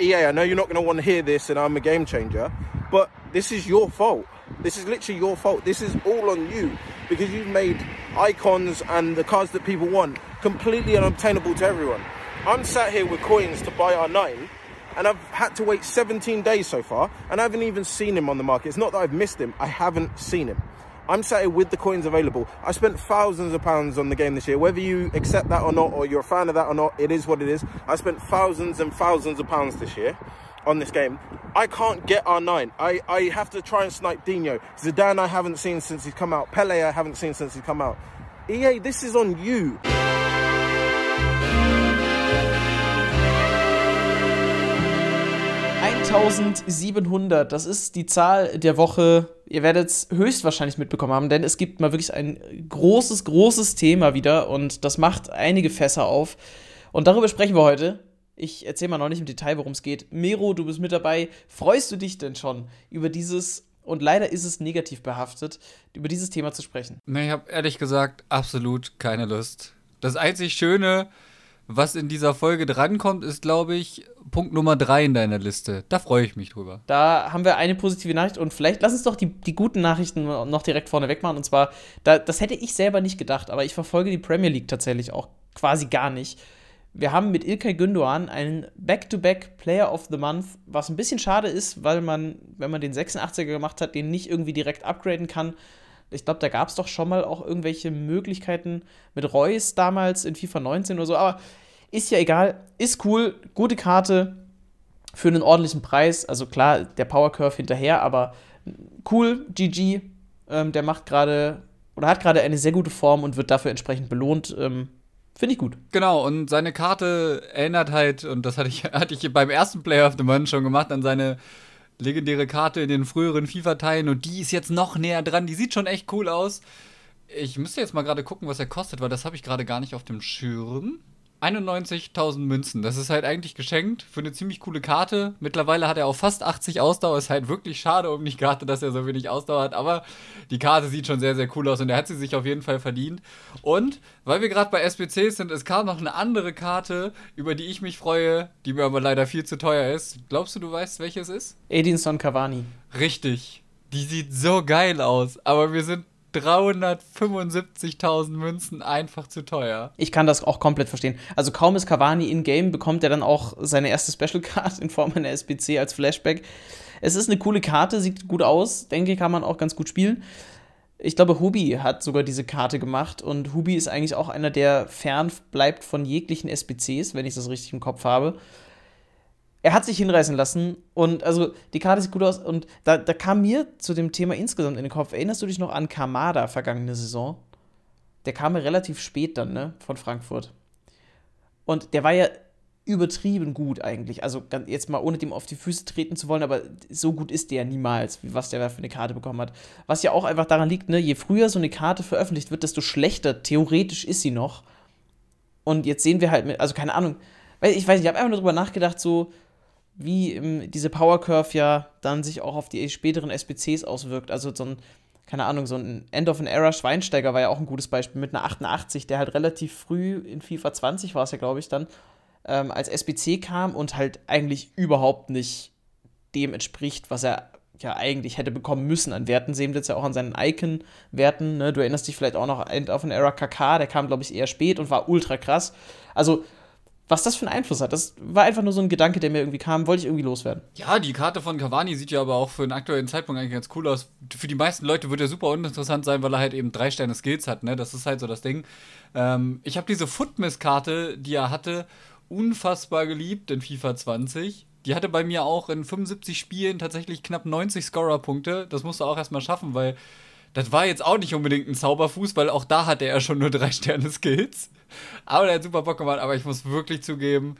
EA, I know you're not going to want to hear this and I'm a game changer, but this is your fault. This is literally your fault. This is all on you because you've made icons and the cards that people want completely unobtainable to everyone. I'm sat here with coins to buy R9 and I've had to wait 17 days so far and I haven't even seen him on the market. It's not that I've missed him, I haven't seen him. I'm sat with the coins available. I spent thousands of pounds on the game this year. Whether you accept that or not, or you're a fan of that or not, it is what it is. I spent thousands and thousands of pounds this year on this game. I can't get R9. I, I have to try and snipe Dino. Zidane I haven't seen since he's come out. Pele I haven't seen since he's come out. EA, this is on you. 1700, das ist die Zahl der Woche. Ihr werdet es höchstwahrscheinlich mitbekommen haben, denn es gibt mal wirklich ein großes, großes Thema wieder und das macht einige Fässer auf. Und darüber sprechen wir heute. Ich erzähle mal noch nicht im Detail, worum es geht. Mero, du bist mit dabei. Freust du dich denn schon über dieses, und leider ist es negativ behaftet, über dieses Thema zu sprechen? Nee, ich habe ehrlich gesagt absolut keine Lust. Das einzig Schöne, was in dieser Folge drankommt, ist, glaube ich, Punkt Nummer drei in deiner Liste. Da freue ich mich drüber. Da haben wir eine positive Nachricht und vielleicht lass uns doch die, die guten Nachrichten noch direkt vorne wegmachen. Und zwar, da, das hätte ich selber nicht gedacht, aber ich verfolge die Premier League tatsächlich auch quasi gar nicht. Wir haben mit Ilkay Gündoğan einen Back-to-Back Player of the Month, was ein bisschen schade ist, weil man, wenn man den 86er gemacht hat, den nicht irgendwie direkt upgraden kann. Ich glaube, da gab es doch schon mal auch irgendwelche Möglichkeiten mit Reus damals in FIFA 19 oder so, aber ist ja egal, ist cool, gute Karte für einen ordentlichen Preis. Also klar, der Power Curve hinterher, aber cool, GG, ähm, der macht gerade oder hat gerade eine sehr gute Form und wird dafür entsprechend belohnt. Ähm, Finde ich gut. Genau, und seine Karte erinnert halt, und das hatte ich, hatte ich beim ersten Player of the Month schon gemacht, an seine legendäre Karte in den früheren FIFA-Teilen und die ist jetzt noch näher dran. Die sieht schon echt cool aus. Ich müsste jetzt mal gerade gucken, was er kostet, weil das habe ich gerade gar nicht auf dem Schirm. 91.000 Münzen. Das ist halt eigentlich geschenkt für eine ziemlich coole Karte. Mittlerweile hat er auch fast 80 Ausdauer. Ist halt wirklich schade um die Karte, dass er so wenig Ausdauer hat. Aber die Karte sieht schon sehr, sehr cool aus und er hat sie sich auf jeden Fall verdient. Und weil wir gerade bei SBCs sind, es kam noch eine andere Karte, über die ich mich freue, die mir aber leider viel zu teuer ist. Glaubst du, du weißt, welche es ist? Edinson Cavani. Richtig. Die sieht so geil aus. Aber wir sind 375.000 Münzen einfach zu teuer. Ich kann das auch komplett verstehen. Also kaum ist Cavani in-game, bekommt er dann auch seine erste Special Card in Form einer SBC als Flashback. Es ist eine coole Karte, sieht gut aus, denke, kann man auch ganz gut spielen. Ich glaube, Hubi hat sogar diese Karte gemacht und Hubi ist eigentlich auch einer, der fern bleibt von jeglichen SBCs, wenn ich das richtig im Kopf habe er hat sich hinreißen lassen und also die Karte sieht gut aus und da, da kam mir zu dem Thema insgesamt in den Kopf. Erinnerst du dich noch an Kamada vergangene Saison? Der kam ja relativ spät dann, ne, von Frankfurt. Und der war ja übertrieben gut eigentlich. Also jetzt mal ohne dem auf die Füße treten zu wollen, aber so gut ist der niemals, wie was der für eine Karte bekommen hat. Was ja auch einfach daran liegt, ne, je früher so eine Karte veröffentlicht wird, desto schlechter theoretisch ist sie noch. Und jetzt sehen wir halt mit, also keine Ahnung, ich weiß nicht, ich habe einfach nur drüber nachgedacht, so, wie diese Power Curve ja dann sich auch auf die späteren SBCs auswirkt. Also so ein, keine Ahnung, so ein End of an Era Schweinsteiger war ja auch ein gutes Beispiel mit einer 88, der halt relativ früh in FIFA 20 war es ja, glaube ich, dann ähm, als SBC kam und halt eigentlich überhaupt nicht dem entspricht, was er ja eigentlich hätte bekommen müssen an Werten. Sehen wir jetzt ja auch an seinen Icon-Werten. Ne? Du erinnerst dich vielleicht auch noch End of an Era KK, der kam, glaube ich, eher spät und war ultra krass. Also was das für einen Einfluss hat. Das war einfach nur so ein Gedanke, der mir irgendwie kam, wollte ich irgendwie loswerden. Ja, die Karte von Cavani sieht ja aber auch für den aktuellen Zeitpunkt eigentlich ganz cool aus. Für die meisten Leute wird er super uninteressant sein, weil er halt eben drei Sterne Skills hat, ne? Das ist halt so das Ding. Ähm, ich habe diese Footmiss-Karte, die er hatte, unfassbar geliebt in FIFA 20. Die hatte bei mir auch in 75 Spielen tatsächlich knapp 90 Scorer-Punkte. Das musst du auch erstmal schaffen, weil das war jetzt auch nicht unbedingt ein Zauberfuß, weil auch da hatte er schon nur drei Sterne Skills. Aber der hat super Bock gemacht. Aber ich muss wirklich zugeben,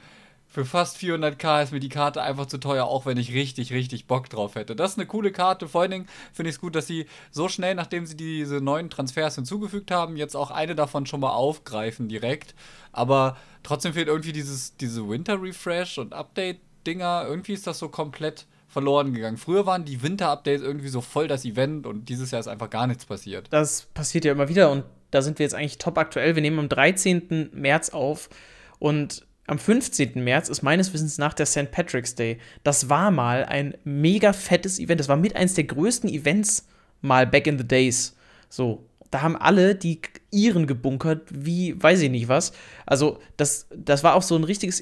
für fast 400k ist mir die Karte einfach zu teuer, auch wenn ich richtig, richtig Bock drauf hätte. Das ist eine coole Karte. Vor allen Dingen finde ich es gut, dass sie so schnell, nachdem sie diese neuen Transfers hinzugefügt haben, jetzt auch eine davon schon mal aufgreifen direkt. Aber trotzdem fehlt irgendwie dieses, diese Winter Refresh und Update-Dinger. Irgendwie ist das so komplett verloren gegangen. Früher waren die Winter-Updates irgendwie so voll das Event und dieses Jahr ist einfach gar nichts passiert. Das passiert ja immer wieder und da sind wir jetzt eigentlich top aktuell. Wir nehmen am 13. März auf und am 15. März ist meines Wissens nach der St. Patrick's Day. Das war mal ein mega fettes Event. Das war mit eins der größten Events mal back in the days. So, da haben alle die Iren gebunkert, wie weiß ich nicht was. Also, das, das war auch so ein richtiges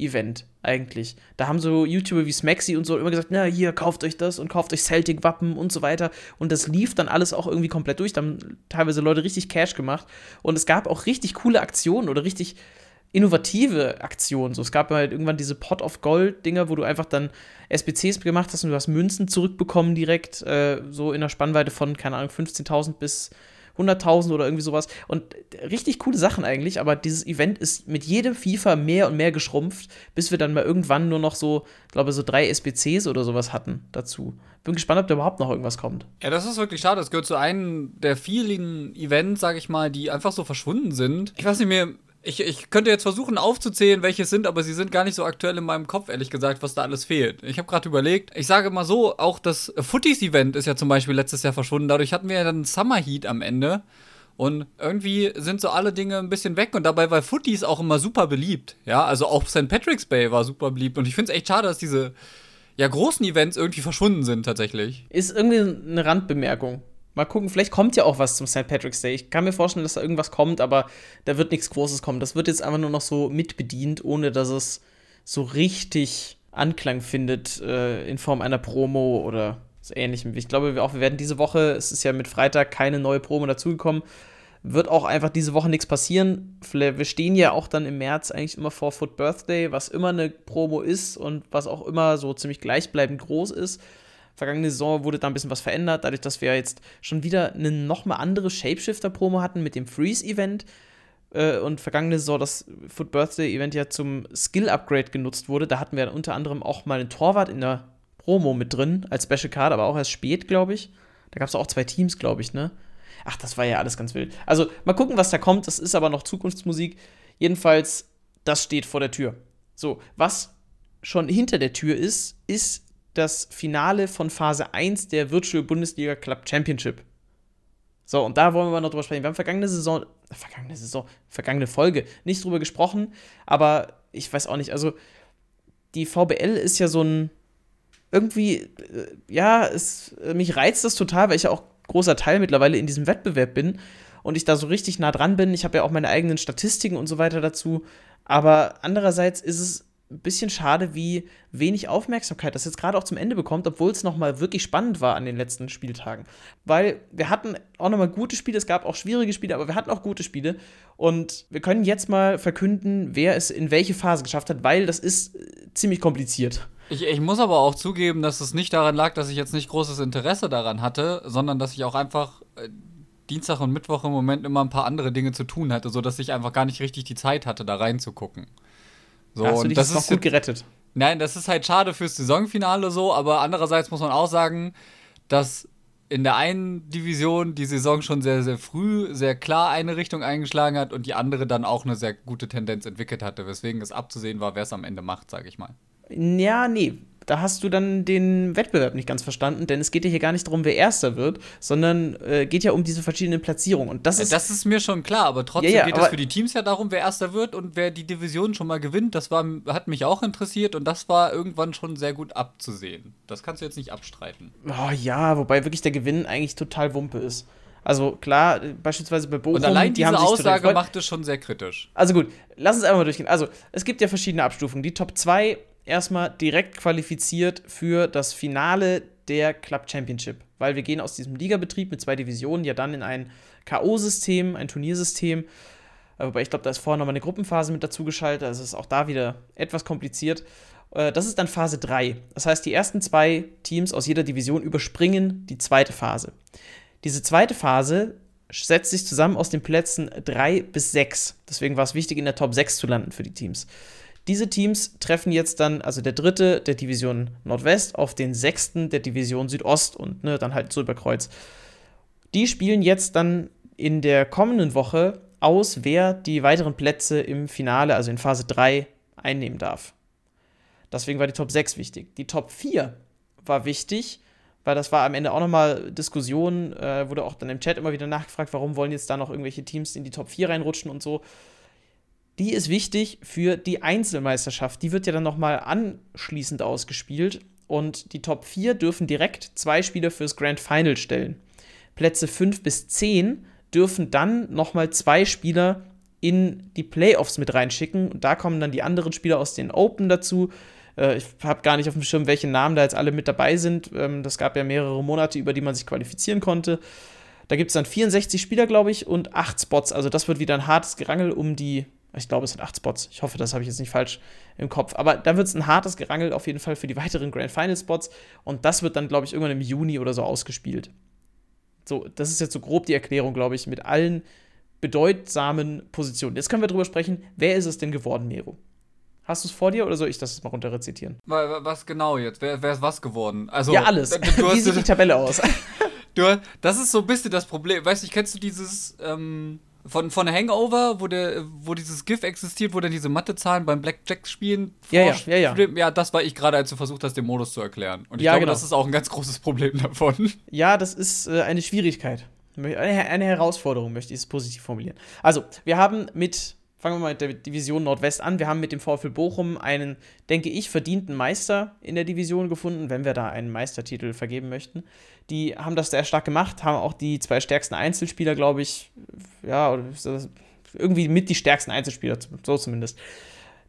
Invest-Event eigentlich. Da haben so YouTuber wie Smaxy und so immer gesagt, na hier, kauft euch das und kauft euch Celtic-Wappen und so weiter. Und das lief dann alles auch irgendwie komplett durch. Da haben teilweise Leute richtig Cash gemacht. Und es gab auch richtig coole Aktionen oder richtig innovative Aktionen. So, es gab halt irgendwann diese Pot of Gold-Dinger, wo du einfach dann SBCs gemacht hast und du hast Münzen zurückbekommen direkt, äh, so in der Spannweite von, keine Ahnung, 15.000 bis 100.000 oder irgendwie sowas. Und richtig coole Sachen eigentlich, aber dieses Event ist mit jedem FIFA mehr und mehr geschrumpft, bis wir dann mal irgendwann nur noch so, glaube so drei SBCs oder sowas hatten dazu. Bin gespannt, ob da überhaupt noch irgendwas kommt. Ja, das ist wirklich schade. Das gehört zu einem der vielen Events, sage ich mal, die einfach so verschwunden sind. Ich weiß nicht mehr, ich, ich könnte jetzt versuchen aufzuzählen, welche es sind, aber sie sind gar nicht so aktuell in meinem Kopf, ehrlich gesagt, was da alles fehlt. Ich habe gerade überlegt, ich sage mal so, auch das Footies-Event ist ja zum Beispiel letztes Jahr verschwunden. Dadurch hatten wir ja dann Summer Heat am Ende. Und irgendwie sind so alle Dinge ein bisschen weg und dabei war Footies auch immer super beliebt. Ja, also auch St. Patrick's Bay war super beliebt und ich finde es echt schade, dass diese ja, großen Events irgendwie verschwunden sind tatsächlich. Ist irgendwie eine Randbemerkung. Mal gucken, vielleicht kommt ja auch was zum St. Patrick's Day. Ich kann mir vorstellen, dass da irgendwas kommt, aber da wird nichts Großes kommen. Das wird jetzt einfach nur noch so mitbedient, ohne dass es so richtig Anklang findet äh, in Form einer Promo oder so ähnlichem. Ich glaube auch, wir werden diese Woche, es ist ja mit Freitag keine neue Promo dazugekommen, wird auch einfach diese Woche nichts passieren. Wir stehen ja auch dann im März eigentlich immer vor Foot Birthday, was immer eine Promo ist und was auch immer so ziemlich gleichbleibend groß ist. Vergangene Saison wurde da ein bisschen was verändert, dadurch, dass wir jetzt schon wieder eine nochmal andere Shapeshifter-Promo hatten mit dem Freeze-Event. Äh, und vergangene Saison das Foot Birthday-Event ja zum Skill-Upgrade genutzt wurde. Da hatten wir unter anderem auch mal einen Torwart in der Promo mit drin, als Special Card, aber auch erst spät, glaube ich. Da gab es auch zwei Teams, glaube ich, ne? Ach, das war ja alles ganz wild. Also, mal gucken, was da kommt. Das ist aber noch Zukunftsmusik. Jedenfalls, das steht vor der Tür. So, was schon hinter der Tür ist, ist das Finale von Phase 1 der Virtual Bundesliga Club Championship. So, und da wollen wir mal noch drüber sprechen. Wir haben vergangene Saison, vergangene Saison, vergangene Folge nicht drüber gesprochen, aber ich weiß auch nicht, also die VBL ist ja so ein, irgendwie, äh, ja, es, äh, mich reizt das total, weil ich ja auch großer Teil mittlerweile in diesem Wettbewerb bin und ich da so richtig nah dran bin. Ich habe ja auch meine eigenen Statistiken und so weiter dazu. Aber andererseits ist es ein bisschen schade, wie wenig Aufmerksamkeit das jetzt gerade auch zum Ende bekommt, obwohl es nochmal wirklich spannend war an den letzten Spieltagen. Weil wir hatten auch nochmal gute Spiele, es gab auch schwierige Spiele, aber wir hatten auch gute Spiele. Und wir können jetzt mal verkünden, wer es in welche Phase geschafft hat, weil das ist äh, ziemlich kompliziert. Ich, ich muss aber auch zugeben, dass es nicht daran lag, dass ich jetzt nicht großes Interesse daran hatte, sondern dass ich auch einfach äh, Dienstag und Mittwoch im Moment immer ein paar andere Dinge zu tun hatte, sodass ich einfach gar nicht richtig die Zeit hatte, da reinzugucken. So, Hast du dich das ist noch gut gerettet. Nein, das ist halt schade fürs Saisonfinale so, aber andererseits muss man auch sagen, dass in der einen Division die Saison schon sehr, sehr früh sehr klar eine Richtung eingeschlagen hat und die andere dann auch eine sehr gute Tendenz entwickelt hatte, weswegen es abzusehen war, wer es am Ende macht, sage ich mal. Ja, nee, da hast du dann den Wettbewerb nicht ganz verstanden, denn es geht ja hier gar nicht darum, wer Erster wird, sondern äh, geht ja um diese verschiedenen Platzierungen. Und das ist, das ist mir schon klar, aber trotzdem ja, ja, geht es für die Teams ja darum, wer Erster wird und wer die Division schon mal gewinnt. Das war, hat mich auch interessiert und das war irgendwann schon sehr gut abzusehen. Das kannst du jetzt nicht abstreiten. Oh ja, wobei wirklich der Gewinn eigentlich total Wumpe ist. Also klar, beispielsweise bei Bochum. Und allein diese die Aussage macht es schon sehr kritisch. Also gut, lass uns einfach mal durchgehen. Also es gibt ja verschiedene Abstufungen. Die Top 2 erstmal direkt qualifiziert für das Finale der Club Championship, weil wir gehen aus diesem Ligabetrieb mit zwei Divisionen ja dann in ein K.O.-System, ein Turniersystem. Äh, wobei ich glaube, da ist vorher nochmal eine Gruppenphase mit dazu geschaltet, also ist auch da wieder etwas kompliziert. Äh, das ist dann Phase 3. Das heißt, die ersten zwei Teams aus jeder Division überspringen die zweite Phase. Diese zweite Phase setzt sich zusammen aus den Plätzen 3 bis 6. Deswegen war es wichtig, in der Top 6 zu landen für die Teams. Diese Teams treffen jetzt dann, also der dritte der Division Nordwest auf den sechsten der Division Südost und ne, dann halt so über Kreuz. Die spielen jetzt dann in der kommenden Woche aus, wer die weiteren Plätze im Finale, also in Phase 3, einnehmen darf. Deswegen war die Top 6 wichtig. Die Top 4 war wichtig, weil das war am Ende auch nochmal Diskussion, äh, wurde auch dann im Chat immer wieder nachgefragt, warum wollen jetzt da noch irgendwelche Teams in die Top 4 reinrutschen und so. Die ist wichtig für die Einzelmeisterschaft. Die wird ja dann nochmal anschließend ausgespielt. Und die Top 4 dürfen direkt zwei Spieler fürs Grand Final stellen. Plätze 5 bis 10 dürfen dann nochmal zwei Spieler in die Playoffs mit reinschicken. Und da kommen dann die anderen Spieler aus den Open dazu. Äh, ich habe gar nicht auf dem Schirm, welche Namen da jetzt alle mit dabei sind. Ähm, das gab ja mehrere Monate, über die man sich qualifizieren konnte. Da gibt es dann 64 Spieler, glaube ich, und 8 Spots. Also das wird wieder ein hartes Gerangel um die ich glaube, es sind acht Spots. Ich hoffe, das habe ich jetzt nicht falsch im Kopf. Aber da wird es ein hartes Gerangel auf jeden Fall für die weiteren Grand Final Spots. Und das wird dann, glaube ich, irgendwann im Juni oder so ausgespielt. So, das ist jetzt so grob die Erklärung, glaube ich, mit allen bedeutsamen Positionen. Jetzt können wir drüber sprechen, wer ist es denn geworden, Mero? Hast du es vor dir oder soll ich das mal runter rezitieren? Was genau jetzt? Wer, wer ist was geworden? Also, ja, alles. Wie sieht die Tabelle aus? du, das ist so ein bisschen das Problem. Weißt du, kennst du dieses. Ähm von, von Hangover, wo, der, wo dieses GIF existiert, wo dann diese Mathezahlen beim Blackjack-Spielen ja, ja, ja, ja. ja, das war ich gerade, als du versucht hast, den Modus zu erklären. Und ich ja, glaube, genau. das ist auch ein ganz großes Problem davon. Ja, das ist äh, eine Schwierigkeit. Eine, eine Herausforderung, möchte ich es positiv formulieren. Also, wir haben mit fangen wir mal mit der Division Nordwest an. Wir haben mit dem VfL Bochum einen, denke ich, verdienten Meister in der Division gefunden, wenn wir da einen Meistertitel vergeben möchten. Die haben das sehr stark gemacht, haben auch die zwei stärksten Einzelspieler, glaube ich, ja, irgendwie mit die stärksten Einzelspieler, so zumindest.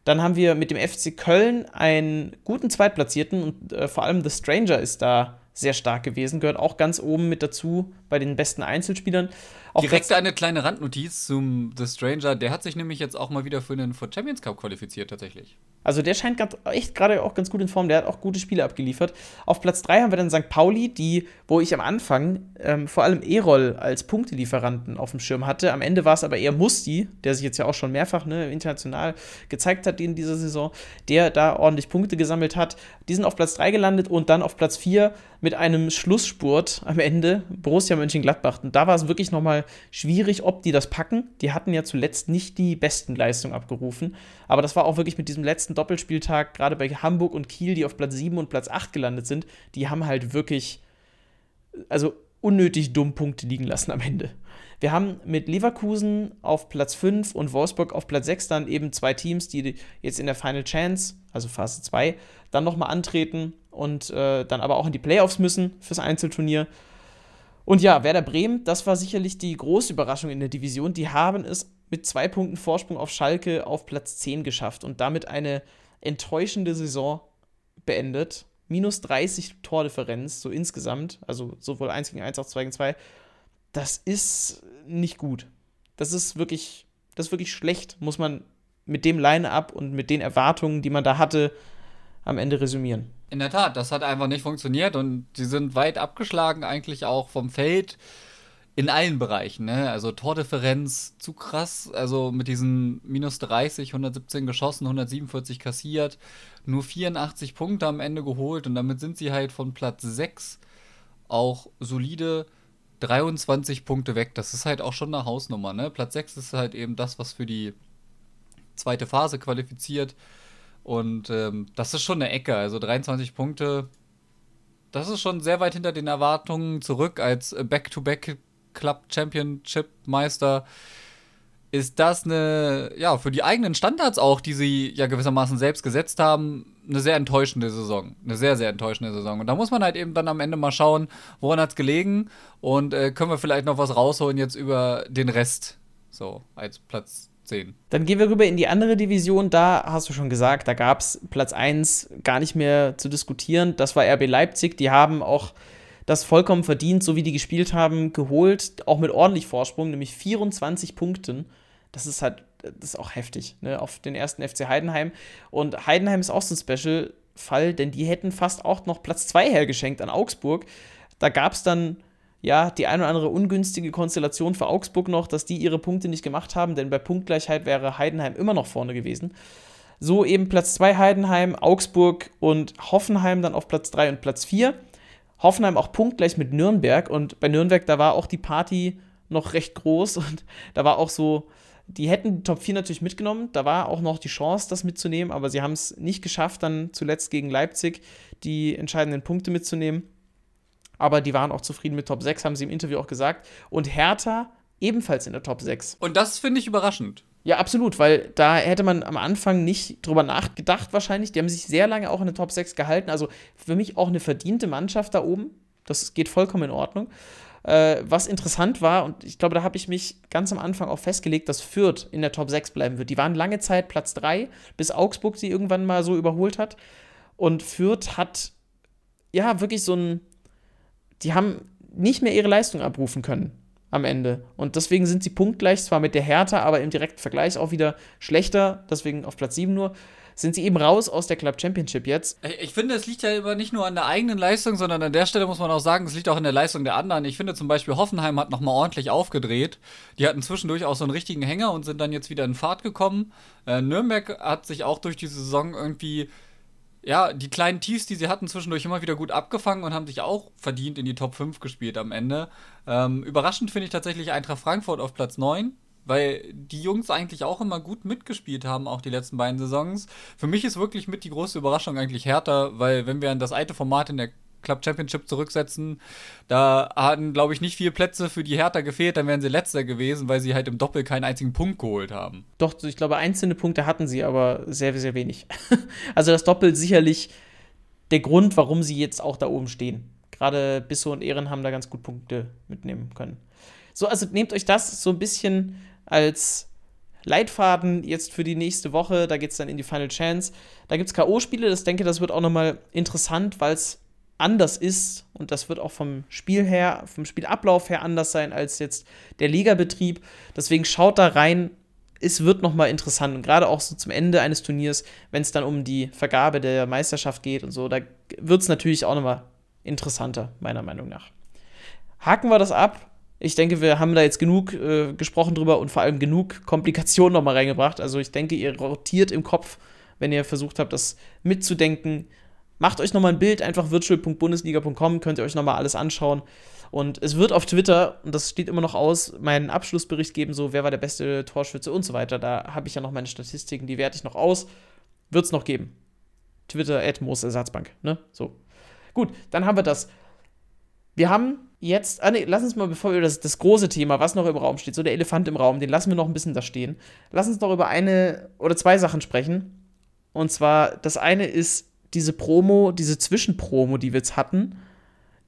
Dann haben wir mit dem FC Köln einen guten Zweitplatzierten und äh, vor allem The Stranger ist da sehr stark gewesen, gehört auch ganz oben mit dazu bei den besten Einzelspielern. Auch Direkt eine kleine Randnotiz zum The Stranger. Der hat sich nämlich jetzt auch mal wieder für den For Champions Cup qualifiziert, tatsächlich. Also der scheint grad, echt gerade auch ganz gut in Form. Der hat auch gute Spiele abgeliefert. Auf Platz 3 haben wir dann St. Pauli, die, wo ich am Anfang ähm, vor allem Erol als Punktelieferanten auf dem Schirm hatte. Am Ende war es aber eher Musti, der sich jetzt ja auch schon mehrfach ne, international gezeigt hat in dieser Saison, der da ordentlich Punkte gesammelt hat. Die sind auf Platz 3 gelandet und dann auf Platz 4 mit einem Schlussspurt am Ende Borussia Mönchengladbach. Und da war es wirklich nochmal schwierig, ob die das packen. Die hatten ja zuletzt nicht die besten Leistungen abgerufen. Aber das war auch wirklich mit diesem letzten Doppelspieltag, gerade bei Hamburg und Kiel, die auf Platz 7 und Platz 8 gelandet sind, die haben halt wirklich, also unnötig dumm Punkte liegen lassen am Ende. Wir haben mit Leverkusen auf Platz 5 und Wolfsburg auf Platz 6 dann eben zwei Teams, die jetzt in der Final Chance, also Phase 2, dann nochmal antreten und äh, dann aber auch in die Playoffs müssen fürs Einzelturnier. Und ja, Werder Bremen, das war sicherlich die große Überraschung in der Division. Die haben es mit zwei Punkten Vorsprung auf Schalke auf Platz 10 geschafft und damit eine enttäuschende Saison beendet. Minus 30 Tordifferenz, so insgesamt, also sowohl 1 gegen 1 als auch 2 gegen 2. Das ist nicht gut. Das ist wirklich, das ist wirklich schlecht, muss man mit dem Line-Up und mit den Erwartungen, die man da hatte, am Ende resümieren. In der Tat, das hat einfach nicht funktioniert und sie sind weit abgeschlagen, eigentlich auch vom Feld in allen Bereichen. Ne? Also Tordifferenz zu krass, also mit diesen minus 30, 117 geschossen, 147 kassiert, nur 84 Punkte am Ende geholt und damit sind sie halt von Platz 6 auch solide 23 Punkte weg. Das ist halt auch schon eine Hausnummer. Ne? Platz 6 ist halt eben das, was für die zweite Phase qualifiziert. Und ähm, das ist schon eine Ecke. Also 23 Punkte, das ist schon sehr weit hinter den Erwartungen zurück. Als Back-to-Back Club Championship Meister ist das eine, ja, für die eigenen Standards auch, die sie ja gewissermaßen selbst gesetzt haben, eine sehr enttäuschende Saison. Eine sehr, sehr enttäuschende Saison. Und da muss man halt eben dann am Ende mal schauen, woran hat es gelegen und äh, können wir vielleicht noch was rausholen jetzt über den Rest. So, als Platz 10. Dann gehen wir rüber in die andere Division. Da hast du schon gesagt, da gab es Platz 1 gar nicht mehr zu diskutieren. Das war RB Leipzig. Die haben auch das vollkommen verdient, so wie die gespielt haben, geholt. Auch mit ordentlich Vorsprung, nämlich 24 Punkten. Das ist halt, das ist auch heftig, ne, auf den ersten FC Heidenheim. Und Heidenheim ist auch so ein Special-Fall, denn die hätten fast auch noch Platz 2 hergeschenkt an Augsburg. Da gab es dann ja, die eine oder andere ungünstige Konstellation für Augsburg noch, dass die ihre Punkte nicht gemacht haben, denn bei Punktgleichheit wäre Heidenheim immer noch vorne gewesen. So eben Platz 2 Heidenheim, Augsburg und Hoffenheim dann auf Platz 3 und Platz 4. Hoffenheim auch punktgleich mit Nürnberg und bei Nürnberg, da war auch die Party noch recht groß und da war auch so, die hätten die Top 4 natürlich mitgenommen, da war auch noch die Chance, das mitzunehmen, aber sie haben es nicht geschafft, dann zuletzt gegen Leipzig die entscheidenden Punkte mitzunehmen aber die waren auch zufrieden mit Top 6, haben sie im Interview auch gesagt. Und Hertha ebenfalls in der Top 6. Und das finde ich überraschend. Ja, absolut, weil da hätte man am Anfang nicht drüber nachgedacht wahrscheinlich. Die haben sich sehr lange auch in der Top 6 gehalten. Also für mich auch eine verdiente Mannschaft da oben. Das geht vollkommen in Ordnung. Äh, was interessant war, und ich glaube, da habe ich mich ganz am Anfang auch festgelegt, dass Fürth in der Top 6 bleiben wird. Die waren lange Zeit Platz 3, bis Augsburg sie irgendwann mal so überholt hat. Und Fürth hat ja wirklich so ein. Die haben nicht mehr ihre Leistung abrufen können am Ende. Und deswegen sind sie punktgleich, zwar mit der Hertha, aber im direkten Vergleich auch wieder schlechter, deswegen auf Platz 7 nur. Sind sie eben raus aus der Club Championship jetzt? Ich finde, es liegt ja immer nicht nur an der eigenen Leistung, sondern an der Stelle muss man auch sagen, es liegt auch in der Leistung der anderen. Ich finde zum Beispiel, Hoffenheim hat nochmal ordentlich aufgedreht. Die hatten zwischendurch auch so einen richtigen Hänger und sind dann jetzt wieder in Fahrt gekommen. Äh, Nürnberg hat sich auch durch die Saison irgendwie ja, die kleinen Tiefs, die sie hatten, zwischendurch immer wieder gut abgefangen und haben sich auch verdient in die Top 5 gespielt am Ende. Ähm, überraschend finde ich tatsächlich Eintracht Frankfurt auf Platz 9, weil die Jungs eigentlich auch immer gut mitgespielt haben, auch die letzten beiden Saisons. Für mich ist wirklich mit die große Überraschung eigentlich härter, weil wenn wir an das alte Format in der Club Championship zurücksetzen. Da hatten, glaube ich, nicht viele Plätze für die Hertha gefehlt, dann wären sie letzter gewesen, weil sie halt im Doppel keinen einzigen Punkt geholt haben. Doch, ich glaube, einzelne Punkte hatten sie, aber sehr, sehr wenig. also das Doppel sicherlich der Grund, warum sie jetzt auch da oben stehen. Gerade Bissau und Ehren haben da ganz gut Punkte mitnehmen können. So, also nehmt euch das so ein bisschen als Leitfaden jetzt für die nächste Woche. Da geht es dann in die Final Chance. Da gibt es K.O.-Spiele. Das denke, das wird auch nochmal interessant, weil es anders ist und das wird auch vom Spiel her, vom Spielablauf her anders sein als jetzt der Ligabetrieb. Deswegen schaut da rein. Es wird nochmal interessant und gerade auch so zum Ende eines Turniers, wenn es dann um die Vergabe der Meisterschaft geht und so, da wird es natürlich auch nochmal interessanter, meiner Meinung nach. Haken wir das ab. Ich denke, wir haben da jetzt genug äh, gesprochen drüber und vor allem genug Komplikationen nochmal reingebracht. Also ich denke, ihr rotiert im Kopf, wenn ihr versucht habt, das mitzudenken Macht euch nochmal ein Bild, einfach virtual.bundesliga.com, könnt ihr euch nochmal alles anschauen. Und es wird auf Twitter, und das steht immer noch aus, meinen Abschlussbericht geben, so wer war der beste Torschütze und so weiter. Da habe ich ja noch meine Statistiken, die werte ich noch aus. Wird es noch geben. Twitter, Moos Ersatzbank, ne? So. Gut, dann haben wir das. Wir haben jetzt, ah nee, lass uns mal, bevor wir das, das große Thema, was noch im Raum steht, so der Elefant im Raum, den lassen wir noch ein bisschen da stehen. Lass uns noch über eine oder zwei Sachen sprechen. Und zwar, das eine ist diese Promo, diese Zwischenpromo, die wir jetzt hatten,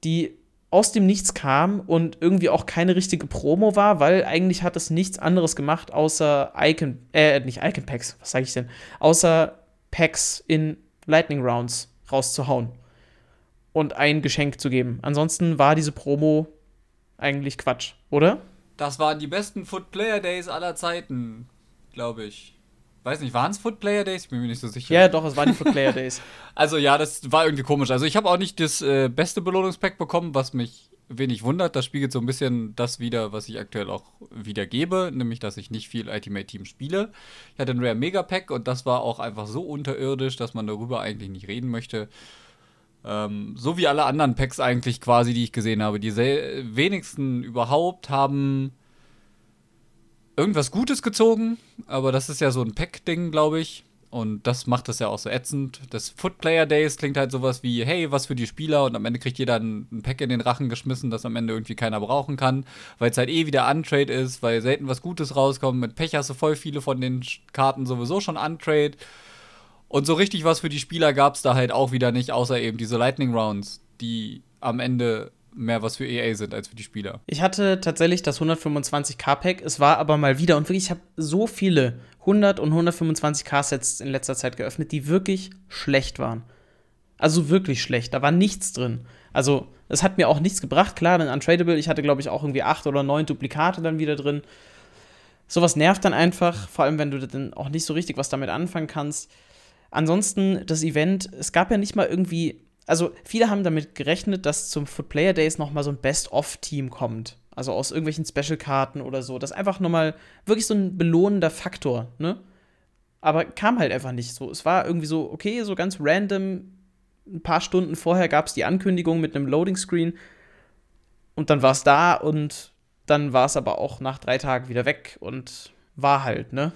die aus dem Nichts kam und irgendwie auch keine richtige Promo war, weil eigentlich hat es nichts anderes gemacht, außer Icon, äh, nicht Icon Packs, was sage ich denn? Außer Packs in Lightning Rounds rauszuhauen und ein Geschenk zu geben. Ansonsten war diese Promo eigentlich Quatsch, oder? Das waren die besten Foot Player Days aller Zeiten, glaube ich weiß nicht, waren es Foot Player Days? Ich bin mir nicht so sicher. Ja, doch, es waren die Foot Player Days. also ja, das war irgendwie komisch. Also ich habe auch nicht das äh, beste Belohnungspack bekommen, was mich wenig wundert. Das spiegelt so ein bisschen das wieder, was ich aktuell auch wieder gebe, nämlich dass ich nicht viel Ultimate Team spiele. Ich hatte ein Rare Mega Pack und das war auch einfach so unterirdisch, dass man darüber eigentlich nicht reden möchte. Ähm, so wie alle anderen Packs eigentlich quasi, die ich gesehen habe. Die wenigsten überhaupt haben irgendwas Gutes gezogen, aber das ist ja so ein Pack-Ding, glaube ich. Und das macht das ja auch so ätzend. Das Foot Player Days klingt halt sowas wie, hey, was für die Spieler und am Ende kriegt jeder ein, ein Pack in den Rachen geschmissen, das am Ende irgendwie keiner brauchen kann, weil es halt eh wieder Untrade ist, weil selten was Gutes rauskommt. Mit Pech hast du voll viele von den Karten sowieso schon Untrade. Und so richtig was für die Spieler gab es da halt auch wieder nicht, außer eben diese Lightning Rounds, die am Ende mehr was für EA sind als für die Spieler. Ich hatte tatsächlich das 125k-Pack. Es war aber mal wieder und wirklich, ich habe so viele 100 und 125k-Sets in letzter Zeit geöffnet, die wirklich schlecht waren. Also wirklich schlecht. Da war nichts drin. Also, es hat mir auch nichts gebracht. Klar, dann Untradable. Ich hatte, glaube ich, auch irgendwie acht oder neun Duplikate dann wieder drin. Sowas nervt dann einfach, vor allem wenn du dann auch nicht so richtig was damit anfangen kannst. Ansonsten, das Event, es gab ja nicht mal irgendwie also viele haben damit gerechnet, dass zum Foot Player Days nochmal so ein Best-of-Team kommt. Also aus irgendwelchen Special-Karten oder so. Das ist einfach nochmal wirklich so ein belohnender Faktor, ne? Aber kam halt einfach nicht so. Es war irgendwie so, okay, so ganz random. Ein paar Stunden vorher gab es die Ankündigung mit einem Loading-Screen. Und dann war es da und dann war es aber auch nach drei Tagen wieder weg und war halt, ne?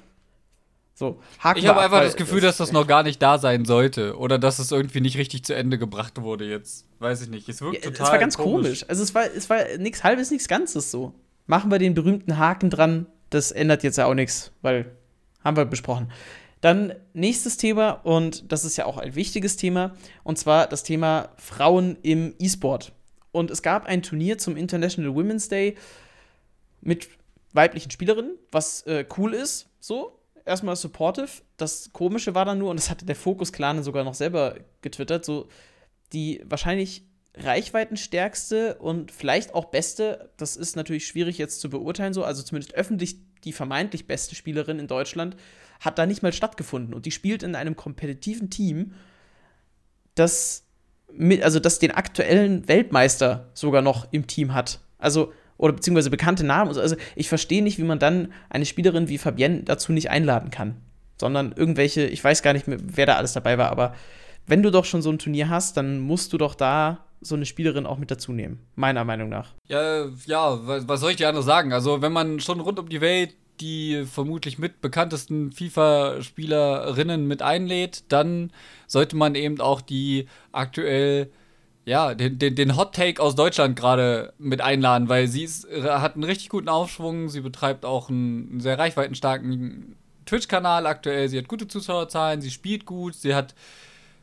So, ich habe einfach das Gefühl, dass das noch gar nicht da sein sollte. Oder dass es irgendwie nicht richtig zu Ende gebracht wurde jetzt. Weiß ich nicht. Es wirkt ja, total. Es war ganz komisch. komisch. Also es war, es war nichts halbes, nichts Ganzes so. Machen wir den berühmten Haken dran. Das ändert jetzt ja auch nichts, weil Haben wir besprochen. Dann nächstes Thema, und das ist ja auch ein wichtiges Thema, und zwar das Thema Frauen im E-Sport. Und es gab ein Turnier zum International Women's Day mit weiblichen Spielerinnen, was äh, cool ist, so. Erstmal supportive. Das Komische war dann nur, und das hatte der Fokus Clan sogar noch selber getwittert, so die wahrscheinlich reichweitenstärkste und vielleicht auch beste, das ist natürlich schwierig jetzt zu beurteilen, so, also zumindest öffentlich die vermeintlich beste Spielerin in Deutschland, hat da nicht mal stattgefunden. Und die spielt in einem kompetitiven Team, das mit, also das den aktuellen Weltmeister sogar noch im Team hat. Also, oder beziehungsweise bekannte Namen. Also, ich verstehe nicht, wie man dann eine Spielerin wie Fabienne dazu nicht einladen kann. Sondern irgendwelche, ich weiß gar nicht mehr, wer da alles dabei war, aber wenn du doch schon so ein Turnier hast, dann musst du doch da so eine Spielerin auch mit dazu nehmen, meiner Meinung nach. Ja, ja, was, soll ich dir anders sagen? Also, wenn man schon rund um die Welt die vermutlich mit bekanntesten FIFA-Spielerinnen mit einlädt, dann sollte man eben auch die aktuell ja, den, den, den Hot Take aus Deutschland gerade mit einladen, weil sie ist, hat einen richtig guten Aufschwung, sie betreibt auch einen, einen sehr reichweitenstarken Twitch-Kanal aktuell, sie hat gute Zuschauerzahlen, sie spielt gut, sie hat,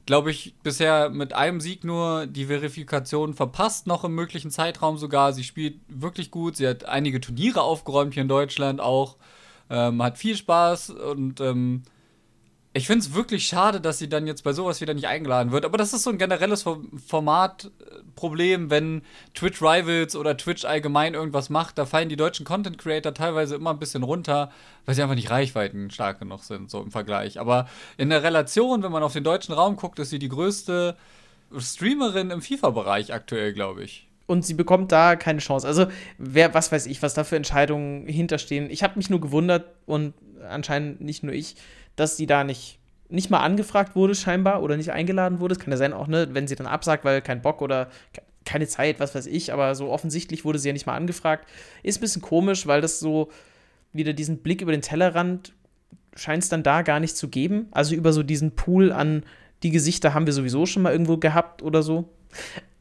glaube ich, bisher mit einem Sieg nur die Verifikation verpasst, noch im möglichen Zeitraum sogar. Sie spielt wirklich gut, sie hat einige Turniere aufgeräumt hier in Deutschland auch, ähm, hat viel Spaß und ähm, ich finde es wirklich schade, dass sie dann jetzt bei sowas wieder nicht eingeladen wird. Aber das ist so ein generelles Formatproblem, wenn Twitch Rivals oder Twitch allgemein irgendwas macht. Da fallen die deutschen Content Creator teilweise immer ein bisschen runter, weil sie einfach nicht Reichweiten stark genug sind, so im Vergleich. Aber in der Relation, wenn man auf den deutschen Raum guckt, ist sie die größte Streamerin im FIFA-Bereich aktuell, glaube ich und sie bekommt da keine Chance. Also, wer, was weiß ich, was da für Entscheidungen hinterstehen. Ich habe mich nur gewundert und anscheinend nicht nur ich, dass sie da nicht, nicht mal angefragt wurde, scheinbar, oder nicht eingeladen wurde. Es kann ja sein, auch, ne, wenn sie dann absagt, weil kein Bock oder keine Zeit, was weiß ich, aber so offensichtlich wurde sie ja nicht mal angefragt. Ist ein bisschen komisch, weil das so wieder diesen Blick über den Tellerrand scheint es dann da gar nicht zu geben. Also über so diesen Pool an die Gesichter haben wir sowieso schon mal irgendwo gehabt oder so.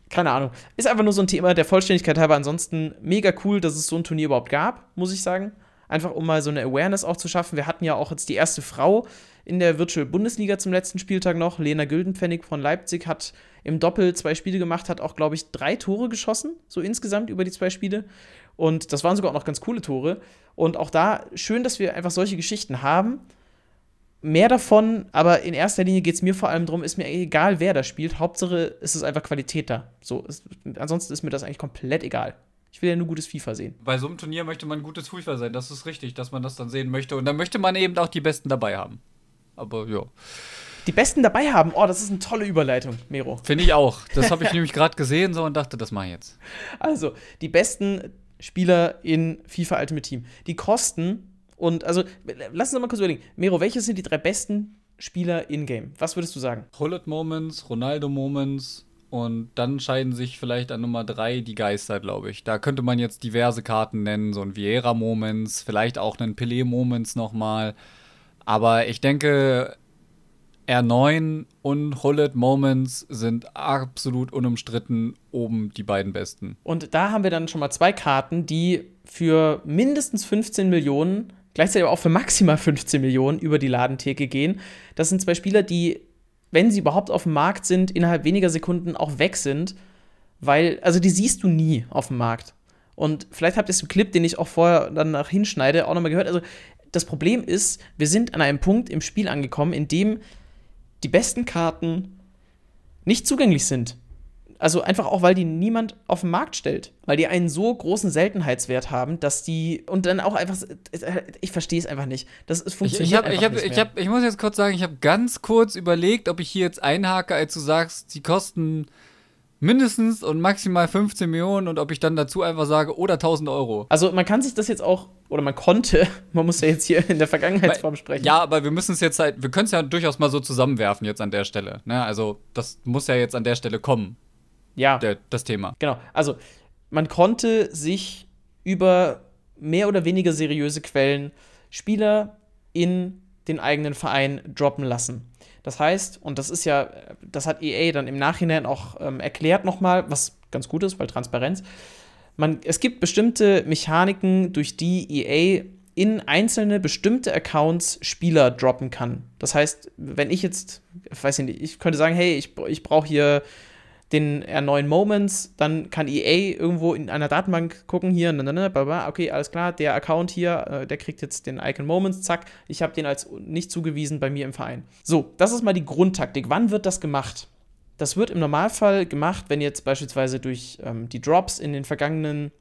Keine Ahnung. Ist einfach nur so ein Thema der Vollständigkeit halber. Ansonsten mega cool, dass es so ein Turnier überhaupt gab, muss ich sagen. Einfach um mal so eine Awareness auch zu schaffen. Wir hatten ja auch jetzt die erste Frau in der Virtual Bundesliga zum letzten Spieltag noch. Lena Güldenpfennig von Leipzig hat im Doppel zwei Spiele gemacht, hat auch, glaube ich, drei Tore geschossen, so insgesamt über die zwei Spiele. Und das waren sogar auch noch ganz coole Tore. Und auch da schön, dass wir einfach solche Geschichten haben. Mehr davon, aber in erster Linie geht es mir vor allem darum, ist mir egal, wer da spielt. Hauptsache ist es einfach Qualität da. So, ist, ansonsten ist mir das eigentlich komplett egal. Ich will ja nur gutes FIFA sehen. Bei so einem Turnier möchte man gutes FIFA sein, das ist richtig, dass man das dann sehen möchte. Und dann möchte man eben auch die Besten dabei haben. Aber ja. Die Besten dabei haben, oh, das ist eine tolle Überleitung, Mero. Finde ich auch. Das habe ich nämlich gerade gesehen so und dachte, das mache ich jetzt. Also, die besten Spieler in FIFA Ultimate Team. Die kosten und, also, lass uns mal kurz überlegen. Mero, welche sind die drei besten Spieler in-game? Was würdest du sagen? Hullet Moments, Ronaldo Moments und dann scheiden sich vielleicht an Nummer drei die Geister, glaube ich. Da könnte man jetzt diverse Karten nennen, so ein Vieira Moments, vielleicht auch einen Pelé Moments nochmal. Aber ich denke, R9 und Hullet Moments sind absolut unumstritten oben die beiden besten. Und da haben wir dann schon mal zwei Karten, die für mindestens 15 Millionen, gleichzeitig aber auch für maximal 15 Millionen über die Ladentheke gehen. Das sind zwei Spieler, die wenn sie überhaupt auf dem Markt sind, innerhalb weniger Sekunden auch weg sind, weil, also die siehst du nie auf dem Markt. Und vielleicht habt ihr den Clip, den ich auch vorher dann nach hinschneide, auch nochmal gehört. Also das Problem ist, wir sind an einem Punkt im Spiel angekommen, in dem die besten Karten nicht zugänglich sind. Also einfach auch, weil die niemand auf den Markt stellt. Weil die einen so großen Seltenheitswert haben, dass die. Und dann auch einfach. Ich verstehe es einfach nicht. Das ist funktioniert ich, ich, hab, ich, hab, ich, hab, ich muss jetzt kurz sagen, ich habe ganz kurz überlegt, ob ich hier jetzt einhake, als du sagst, sie kosten mindestens und maximal 15 Millionen und ob ich dann dazu einfach sage, oder 1000 Euro. Also man kann sich das jetzt auch, oder man konnte, man muss ja jetzt hier in der Vergangenheitsform sprechen. Ja, aber wir müssen es jetzt halt, wir können es ja durchaus mal so zusammenwerfen jetzt an der Stelle. Ne? Also das muss ja jetzt an der Stelle kommen ja. Der, das Thema. Genau. Also, man konnte sich über mehr oder weniger seriöse Quellen Spieler in den eigenen Verein droppen lassen. Das heißt, und das ist ja, das hat EA dann im Nachhinein auch ähm, erklärt nochmal, was ganz gut ist, weil Transparenz. Man, es gibt bestimmte Mechaniken, durch die EA in einzelne bestimmte Accounts Spieler droppen kann. Das heißt, wenn ich jetzt, ich weiß nicht, ich könnte sagen, hey, ich, ich brauche hier den R9 Moments, dann kann EA irgendwo in einer Datenbank gucken, hier, okay, alles klar, der Account hier, äh, der kriegt jetzt den Icon Moments, zack, ich habe den als nicht zugewiesen bei mir im Verein. So, das ist mal die Grundtaktik. Wann wird das gemacht? Das wird im Normalfall gemacht, wenn jetzt beispielsweise durch ähm, die Drops in den vergangenen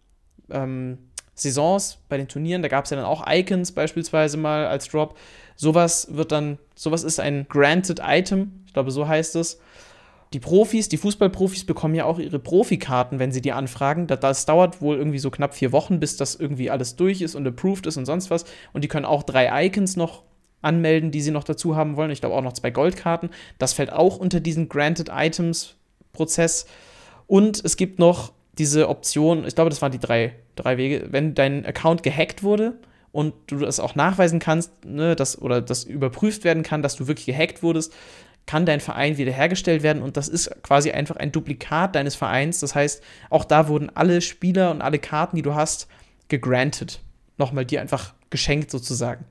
ähm, Saisons bei den Turnieren, da gab es ja dann auch Icons beispielsweise mal als Drop. Sowas wird dann, sowas ist ein Granted Item, ich glaube, so heißt es die Profis, die Fußballprofis bekommen ja auch ihre Profikarten, wenn sie die anfragen. Das, dauert wohl irgendwie so knapp vier Wochen, bis das irgendwie alles durch ist und approved ist und sonst was. Und die können auch drei Icons noch anmelden, die sie noch dazu haben wollen. Ich glaube auch noch zwei Goldkarten. Das fällt auch unter diesen Granted Items Prozess. Und es gibt noch diese Option, ich glaube, das waren die drei, drei Wege, wenn dein Account gehackt wurde und du das auch nachweisen kannst, ne, dass, oder das überprüft werden kann, dass du wirklich gehackt wurdest, kann dein Verein wiederhergestellt werden und das ist quasi einfach ein Duplikat deines Vereins. Das heißt, auch da wurden alle Spieler und alle Karten, die du hast, gegranted. Nochmal dir einfach geschenkt sozusagen.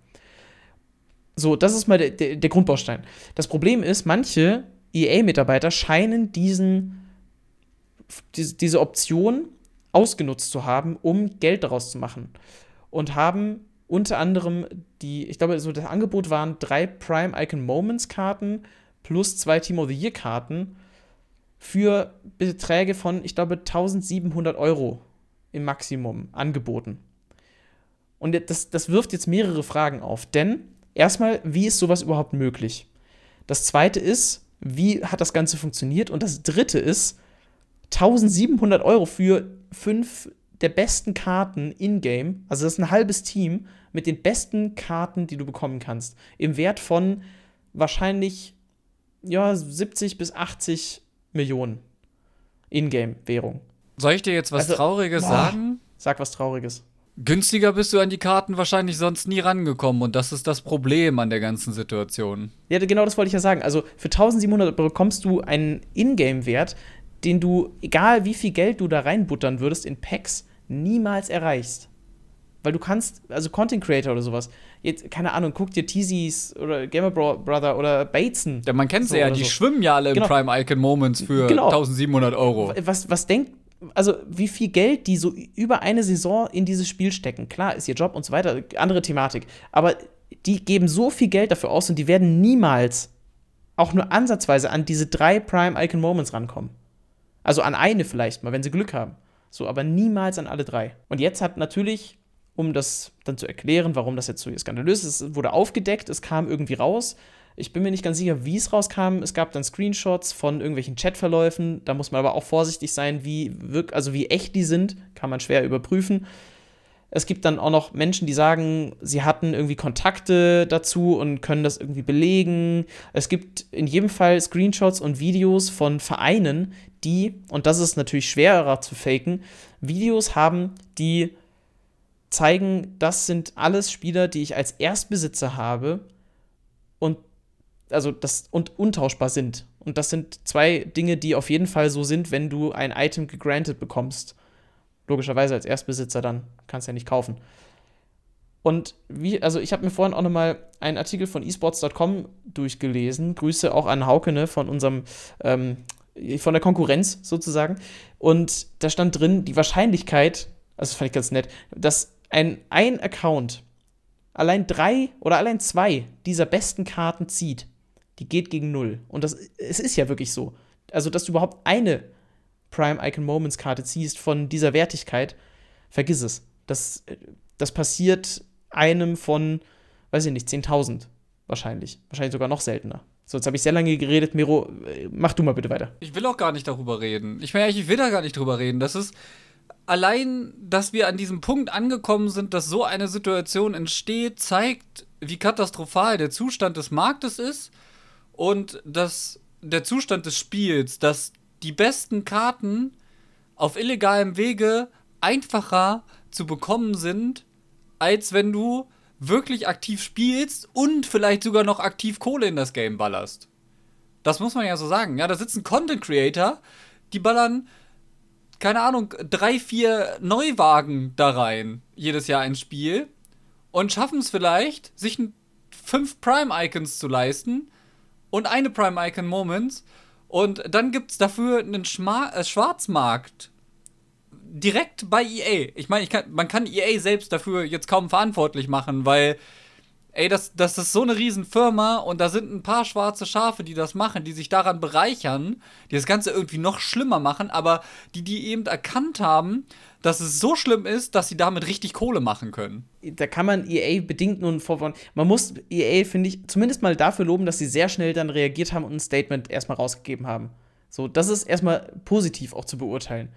So, das ist mal der, der, der Grundbaustein. Das Problem ist, manche EA-Mitarbeiter scheinen diesen, diese, diese Option ausgenutzt zu haben, um Geld daraus zu machen. Und haben unter anderem die, ich glaube, so das Angebot waren drei Prime Icon Moments Karten plus zwei Team of the Year Karten für Beträge von, ich glaube, 1700 Euro im Maximum angeboten. Und das, das wirft jetzt mehrere Fragen auf. Denn erstmal, wie ist sowas überhaupt möglich? Das zweite ist, wie hat das Ganze funktioniert? Und das dritte ist, 1700 Euro für fünf der besten Karten in-game. Also das ist ein halbes Team mit den besten Karten, die du bekommen kannst. Im Wert von wahrscheinlich ja, 70 bis 80 Millionen Ingame-Währung. Soll ich dir jetzt was also, Trauriges boah, sagen? Sag was Trauriges. Günstiger bist du an die Karten wahrscheinlich sonst nie rangekommen und das ist das Problem an der ganzen Situation. Ja, genau das wollte ich ja sagen. Also für 1700 bekommst du einen Ingame-Wert, den du, egal wie viel Geld du da reinbuttern würdest in Packs, niemals erreichst. Weil du kannst, also Content Creator oder sowas, jetzt, keine Ahnung, guck dir Teasies oder Gamer Brother oder Bateson. Ja, man kennt so sie ja, die so. schwimmen ja alle genau. im Prime Icon Moments für genau. 1700 Euro. Was, was denkt, also wie viel Geld die so über eine Saison in dieses Spiel stecken. Klar, ist ihr Job und so weiter, andere Thematik. Aber die geben so viel Geld dafür aus und die werden niemals auch nur ansatzweise an diese drei Prime Icon Moments rankommen. Also an eine vielleicht mal, wenn sie Glück haben. So, aber niemals an alle drei. Und jetzt hat natürlich um das dann zu erklären, warum das jetzt so skandalös ist. Es wurde aufgedeckt, es kam irgendwie raus. Ich bin mir nicht ganz sicher, wie es rauskam. Es gab dann Screenshots von irgendwelchen Chatverläufen. Da muss man aber auch vorsichtig sein, wie, wirk also wie echt die sind. Kann man schwer überprüfen. Es gibt dann auch noch Menschen, die sagen, sie hatten irgendwie Kontakte dazu und können das irgendwie belegen. Es gibt in jedem Fall Screenshots und Videos von Vereinen, die, und das ist natürlich schwerer zu faken, Videos haben, die zeigen, das sind alles Spieler, die ich als Erstbesitzer habe und also das und untauschbar sind. Und das sind zwei Dinge, die auf jeden Fall so sind, wenn du ein Item gegranted bekommst. Logischerweise als Erstbesitzer dann kannst du ja nicht kaufen. Und wie, also ich habe mir vorhin auch nochmal einen Artikel von esports.com durchgelesen. Grüße auch an Hauke, ne, von unserem, ähm, von der Konkurrenz sozusagen. Und da stand drin, die Wahrscheinlichkeit, also fand ich ganz nett, dass ein, ein Account allein drei oder allein zwei dieser besten Karten zieht, die geht gegen null. Und das, es ist ja wirklich so. Also, dass du überhaupt eine Prime Icon Moments Karte ziehst von dieser Wertigkeit, vergiss es. Das, das passiert einem von, weiß ich nicht, 10.000 wahrscheinlich. Wahrscheinlich sogar noch seltener. So, jetzt habe ich sehr lange geredet. Miro, mach du mal bitte weiter. Ich will auch gar nicht darüber reden. Ich meine, ich will da gar nicht drüber reden. Das ist, allein, dass wir an diesem Punkt angekommen sind, dass so eine Situation entsteht, zeigt, wie katastrophal der Zustand des Marktes ist und dass der Zustand des Spiels, dass die besten Karten auf illegalem Wege einfacher zu bekommen sind, als wenn du wirklich aktiv spielst und vielleicht sogar noch aktiv Kohle in das Game ballerst. Das muss man ja so sagen. Ja, da sitzen Content Creator, die ballern keine Ahnung, drei, vier Neuwagen da rein, jedes Jahr ein Spiel. und schaffen es vielleicht, sich fünf Prime-Icons zu leisten und eine Prime-Icon-Moments. Und dann gibt es dafür einen Schma äh, Schwarzmarkt direkt bei EA. Ich meine, kann, man kann EA selbst dafür jetzt kaum verantwortlich machen, weil ey, das, das ist so eine Riesenfirma und da sind ein paar schwarze Schafe, die das machen, die sich daran bereichern, die das Ganze irgendwie noch schlimmer machen, aber die, die eben erkannt haben, dass es so schlimm ist, dass sie damit richtig Kohle machen können. Da kann man EA bedingt nun vorwärts. Man muss EA, finde ich, zumindest mal dafür loben, dass sie sehr schnell dann reagiert haben und ein Statement erstmal rausgegeben haben. So, das ist erstmal positiv auch zu beurteilen.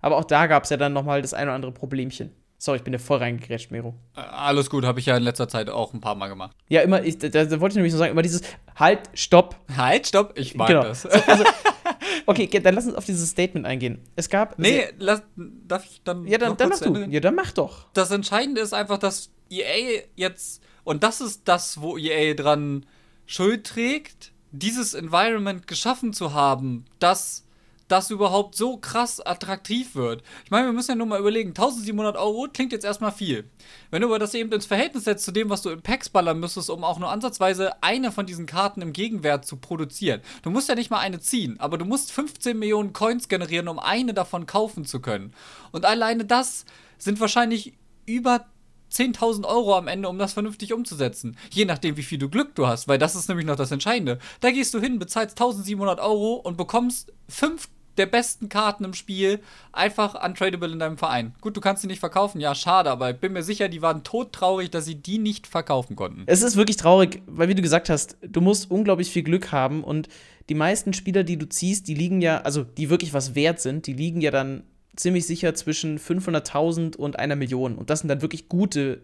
Aber auch da gab es ja dann noch mal das ein oder andere Problemchen. Sorry, ich bin ja voll reingegrätscht, Mero. Äh, alles gut, habe ich ja in letzter Zeit auch ein paar Mal gemacht. Ja, immer, ich, da, da, wollte ich nämlich so sagen, immer dieses Halt, Stopp. Halt, Stopp, ich mag genau. das. So, also, okay, dann lass uns auf dieses Statement eingehen. Es gab. Nee, lass, darf ich dann. Ja, dann, dann mach du. Ja, dann mach doch. Das Entscheidende ist einfach, dass EA jetzt, und das ist das, wo EA dran Schuld trägt, dieses Environment geschaffen zu haben, das das überhaupt so krass attraktiv wird. Ich meine, wir müssen ja nur mal überlegen, 1700 Euro klingt jetzt erstmal viel. Wenn du aber das eben ins Verhältnis setzt zu dem, was du in Packs ballern müsstest, um auch nur ansatzweise eine von diesen Karten im Gegenwert zu produzieren. Du musst ja nicht mal eine ziehen, aber du musst 15 Millionen Coins generieren, um eine davon kaufen zu können. Und alleine das sind wahrscheinlich über 10.000 Euro am Ende, um das vernünftig umzusetzen. Je nachdem, wie viel du Glück du hast, weil das ist nämlich noch das Entscheidende. Da gehst du hin, bezahlst 1700 Euro und bekommst fünf der besten Karten im Spiel einfach untradable in deinem Verein. Gut, du kannst sie nicht verkaufen, ja, schade, aber ich bin mir sicher, die waren todtraurig, dass sie die nicht verkaufen konnten. Es ist wirklich traurig, weil wie du gesagt hast, du musst unglaublich viel Glück haben und die meisten Spieler, die du ziehst, die liegen ja, also die wirklich was wert sind, die liegen ja dann ziemlich sicher zwischen 500.000 und einer Million und das sind dann wirklich gute,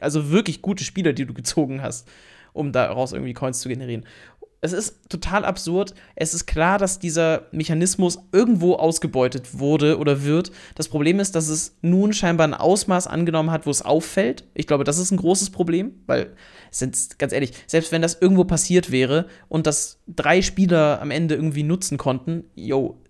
also wirklich gute Spieler, die du gezogen hast um daraus irgendwie Coins zu generieren es ist total absurd. Es ist klar, dass dieser Mechanismus irgendwo ausgebeutet wurde oder wird. Das Problem ist, dass es nun scheinbar ein Ausmaß angenommen hat, wo es auffällt. Ich glaube, das ist ein großes Problem, weil, sind, ganz ehrlich, selbst wenn das irgendwo passiert wäre und das drei Spieler am Ende irgendwie nutzen konnten, yo,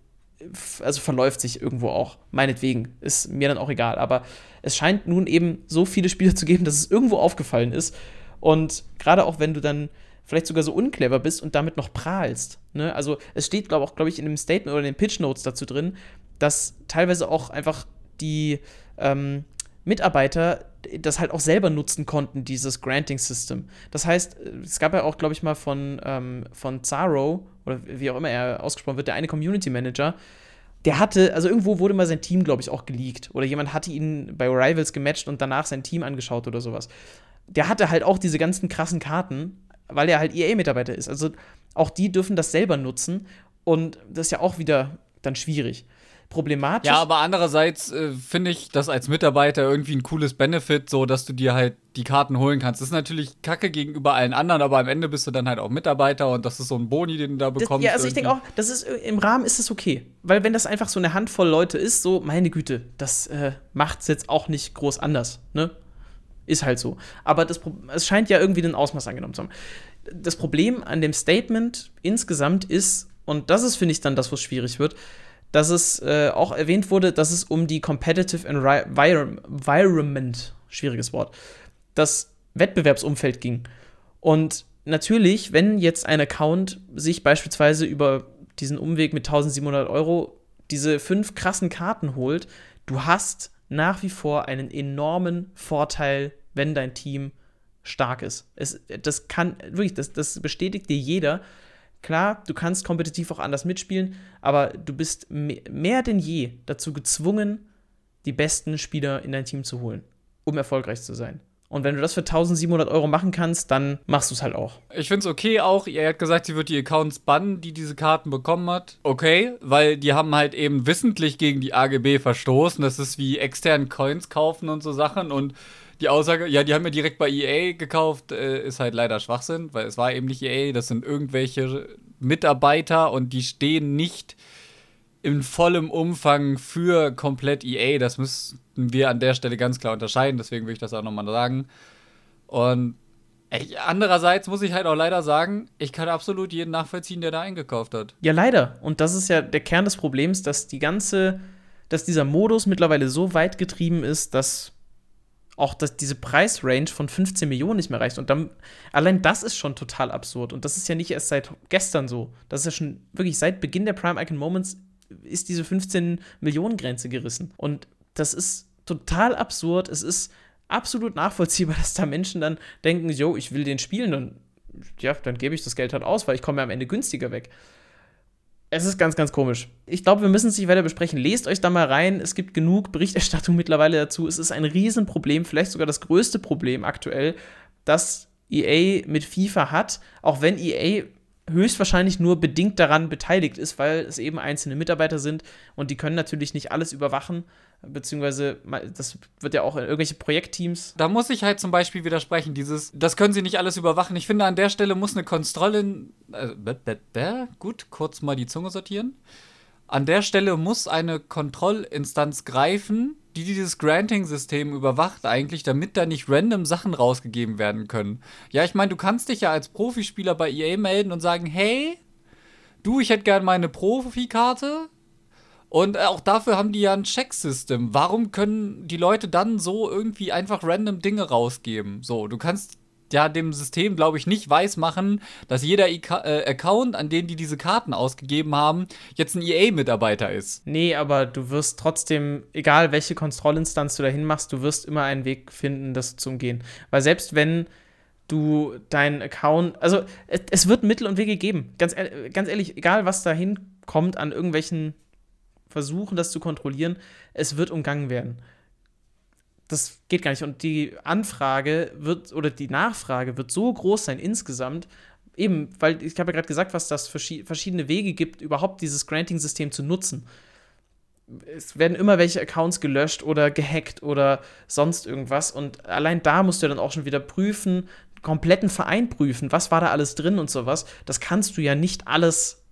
also verläuft sich irgendwo auch. Meinetwegen, ist mir dann auch egal. Aber es scheint nun eben so viele Spieler zu geben, dass es irgendwo aufgefallen ist. Und gerade auch wenn du dann vielleicht sogar so unclever bist und damit noch prahlst. Ne? Also es steht, glaube glaub ich, in dem Statement oder in den Pitch Notes dazu drin, dass teilweise auch einfach die ähm, Mitarbeiter das halt auch selber nutzen konnten, dieses Granting System. Das heißt, es gab ja auch, glaube ich, mal von, ähm, von Zaro, oder wie auch immer er ausgesprochen wird, der eine Community Manager, der hatte, also irgendwo wurde mal sein Team, glaube ich, auch geleakt. Oder jemand hatte ihn bei Rivals gematcht und danach sein Team angeschaut oder sowas. Der hatte halt auch diese ganzen krassen Karten, weil er halt EA-Mitarbeiter ist. Also auch die dürfen das selber nutzen und das ist ja auch wieder dann schwierig. Problematisch. Ja, aber andererseits äh, finde ich das als Mitarbeiter irgendwie ein cooles Benefit, so dass du dir halt die Karten holen kannst. Das ist natürlich kacke gegenüber allen anderen, aber am Ende bist du dann halt auch Mitarbeiter und das ist so ein Boni, den du da bekommst. Das, ja, also ich denke auch, das ist im Rahmen ist es okay, weil wenn das einfach so eine Handvoll Leute ist, so meine Güte, das äh, macht es jetzt auch nicht groß anders, ne? Ist halt so. Aber das, es scheint ja irgendwie den Ausmaß angenommen zu haben. Das Problem an dem Statement insgesamt ist, und das ist, finde ich, dann das, was schwierig wird, dass es äh, auch erwähnt wurde, dass es um die Competitive Environment, schwieriges Wort, das Wettbewerbsumfeld ging. Und natürlich, wenn jetzt ein Account sich beispielsweise über diesen Umweg mit 1700 Euro diese fünf krassen Karten holt, du hast nach wie vor einen enormen Vorteil, wenn dein Team stark ist. Es, das kann, wirklich, das, das bestätigt dir jeder. Klar, du kannst kompetitiv auch anders mitspielen, aber du bist mehr denn je dazu gezwungen, die besten Spieler in dein Team zu holen, um erfolgreich zu sein. Und wenn du das für 1700 Euro machen kannst, dann machst du es halt auch. Ich finde es okay auch. Er hat gesagt, sie wird die Accounts bannen, die diese Karten bekommen hat. Okay, weil die haben halt eben wissentlich gegen die AGB verstoßen. Das ist wie externen Coins kaufen und so Sachen. Und die Aussage, ja, die haben ja direkt bei EA gekauft, äh, ist halt leider Schwachsinn, weil es war eben nicht EA, das sind irgendwelche Mitarbeiter und die stehen nicht in vollem Umfang für komplett EA. Das müssen wir an der Stelle ganz klar unterscheiden, deswegen will ich das auch nochmal sagen. Und ey, andererseits muss ich halt auch leider sagen, ich kann absolut jeden nachvollziehen, der da eingekauft hat. Ja, leider. Und das ist ja der Kern des Problems, dass die ganze, dass dieser Modus mittlerweile so weit getrieben ist, dass auch dass diese Preisrange von 15 Millionen nicht mehr reicht. Und dann, allein das ist schon total absurd. Und das ist ja nicht erst seit gestern so. Das ist ja schon wirklich seit Beginn der Prime Icon Moments ist diese 15 Millionen Grenze gerissen. Und das ist total absurd. Es ist absolut nachvollziehbar, dass da Menschen dann denken, yo, ich will den spielen, dann, ja, dann gebe ich das Geld halt aus, weil ich komme ja am Ende günstiger weg. Es ist ganz, ganz komisch. Ich glaube, wir müssen es nicht weiter besprechen. Lest euch da mal rein. Es gibt genug Berichterstattung mittlerweile dazu. Es ist ein Riesenproblem, vielleicht sogar das größte Problem aktuell, das EA mit FIFA hat, auch wenn EA höchstwahrscheinlich nur bedingt daran beteiligt ist, weil es eben einzelne Mitarbeiter sind und die können natürlich nicht alles überwachen, beziehungsweise das wird ja auch in irgendwelche Projektteams. Da muss ich halt zum Beispiel widersprechen, dieses, das können sie nicht alles überwachen. Ich finde, an der Stelle muss eine Kontrolle, äh, gut, kurz mal die Zunge sortieren. An der Stelle muss eine Kontrollinstanz greifen, die dieses Granting-System überwacht eigentlich, damit da nicht random Sachen rausgegeben werden können. Ja, ich meine, du kannst dich ja als Profispieler bei EA melden und sagen, hey, du, ich hätte gerne meine Profikarte. Und auch dafür haben die ja ein Checksystem. Warum können die Leute dann so irgendwie einfach random Dinge rausgeben? So, du kannst ja dem System, glaube ich, nicht weismachen, dass jeder I äh, Account, an den die diese Karten ausgegeben haben, jetzt ein EA-Mitarbeiter ist. Nee, aber du wirst trotzdem, egal welche Kontrollinstanz du dahin machst, du wirst immer einen Weg finden, das zu umgehen. Weil selbst wenn du deinen Account, also es, es wird Mittel und Wege geben. Ganz, ganz ehrlich, egal was da hinkommt an irgendwelchen Versuchen, das zu kontrollieren, es wird umgangen werden das geht gar nicht. Und die Anfrage wird oder die Nachfrage wird so groß sein insgesamt, eben, weil ich habe ja gerade gesagt, was das verschiedene Wege gibt, überhaupt dieses Granting-System zu nutzen. Es werden immer welche Accounts gelöscht oder gehackt oder sonst irgendwas. Und allein da musst du dann auch schon wieder prüfen, kompletten Verein prüfen, was war da alles drin und sowas. Das kannst du ja nicht alles